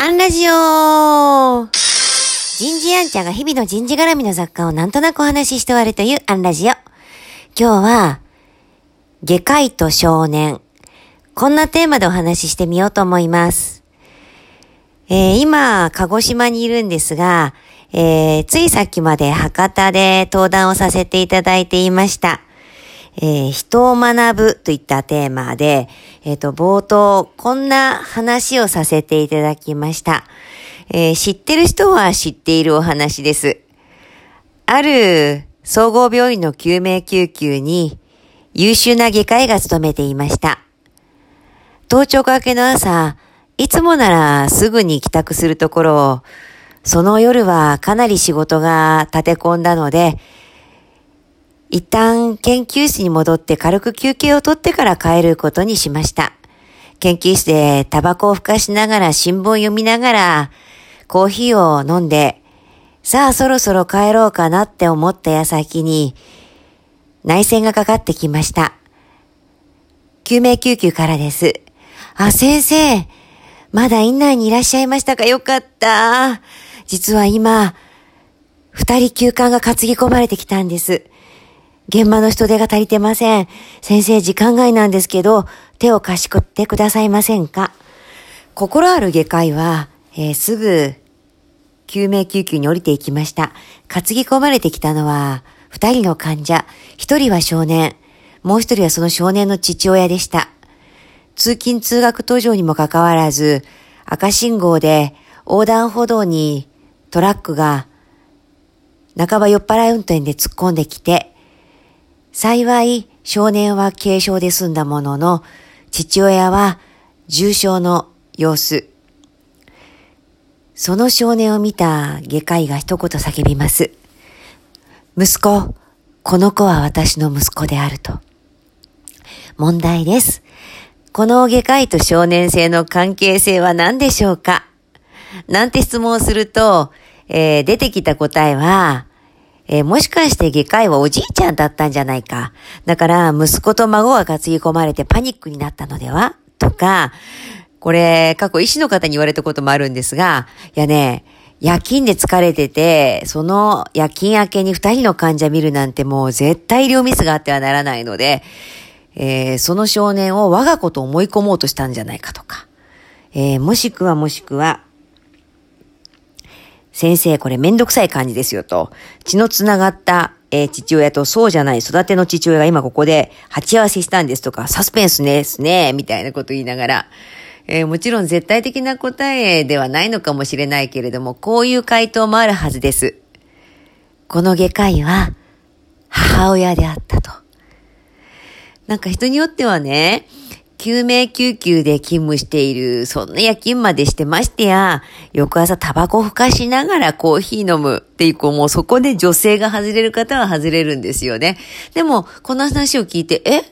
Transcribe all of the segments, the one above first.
アンラジオ人事アンちゃんが日々の人事絡みの雑貨をなんとなくお話しして終わるというアンラジオ。今日は、外科医と少年。こんなテーマでお話ししてみようと思います。えー、今、鹿児島にいるんですが、えー、ついさっきまで博多で登壇をさせていただいていました。えー、人を学ぶといったテーマで、えっ、ー、と、冒頭、こんな話をさせていただきました。えー、知ってる人は知っているお話です。ある総合病院の救命救急に優秀な外科医が勤めていました。当直明けの朝、いつもならすぐに帰宅するところを、その夜はかなり仕事が立て込んだので、一旦研究室に戻って軽く休憩を取ってから帰ることにしました。研究室でタバコをふかしながら新聞を読みながらコーヒーを飲んで、さあそろそろ帰ろうかなって思った矢先に内線がかかってきました。救命救急からです。あ、先生、まだ院内にいらっしゃいましたか？よかった。実は今、二人休館が担ぎ込まれてきたんです。現場の人手が足りてません。先生、時間外なんですけど、手を貸しくってくださいませんか？心ある外科医は、えー、すぐ、救命救急に降りていきました。担ぎ込まれてきたのは、二人の患者。一人は少年。もう一人はその少年の父親でした。通勤通学途上にもかかわらず、赤信号で横断歩道にトラックが半ば酔っ払い運転で突っ込んできて、幸い少年は軽傷で済んだものの、父親は重傷の様子。その少年を見た外科医が一言叫びます。息子、この子は私の息子であると。問題です。この外科医と少年性の関係性は何でしょうか？なんて質問をすると、えー、出てきた答えは、えー、もしかして外科医はおじいちゃんだったんじゃないか。だから、息子と孫が担ぎ込まれてパニックになったのでは？とか、これ、過去医師の方に言われたこともあるんですが、いやね、夜勤で疲れてて、その夜勤明けに二人の患者見るなんてもう絶対医療ミスがあってはならないので、えー、その少年を我が子と思い込もうとしたんじゃないかとか、えー、もしくはもしくは、先生、これめんどくさい感じですよと。血のつながった、えー、父親とそうじゃない育ての父親が今ここで鉢合わせしたんですとか、サスペンスですね、みたいなこと言いながら、えー、もちろん絶対的な答えではないのかもしれないけれども、こういう回答もあるはずです。この外科医は母親であったと。なんか人によってはね、救命救急で勤務している、そんな夜勤までしてましてや、翌朝タバコふかしながらコーヒー飲むっていう、こうもうそこで女性が外れる方は外れるんですよね。でも、この話を聞いて、え？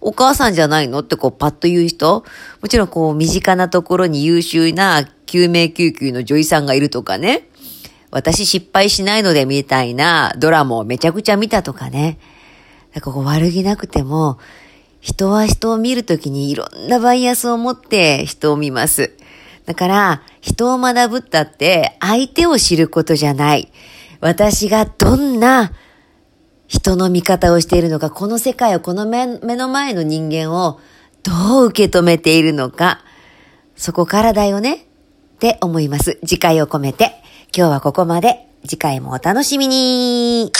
お母さんじゃないの？ってこうパッと言う人？もちろんこう身近なところに優秀な救命救急の女医さんがいるとかね。私失敗しないのでみたいなドラマをめちゃくちゃ見たとかね。なんかこう悪気なくても、人は人を見るときにいろんなバイアスを持って人を見ます。だから、人を学ぶったって相手を知ることじゃない。私がどんな人の見方をしているのか、この世界を、この目の前の人間をどう受け止めているのか、そこからだよねって思います。次回を込めて、今日はここまで。次回もお楽しみに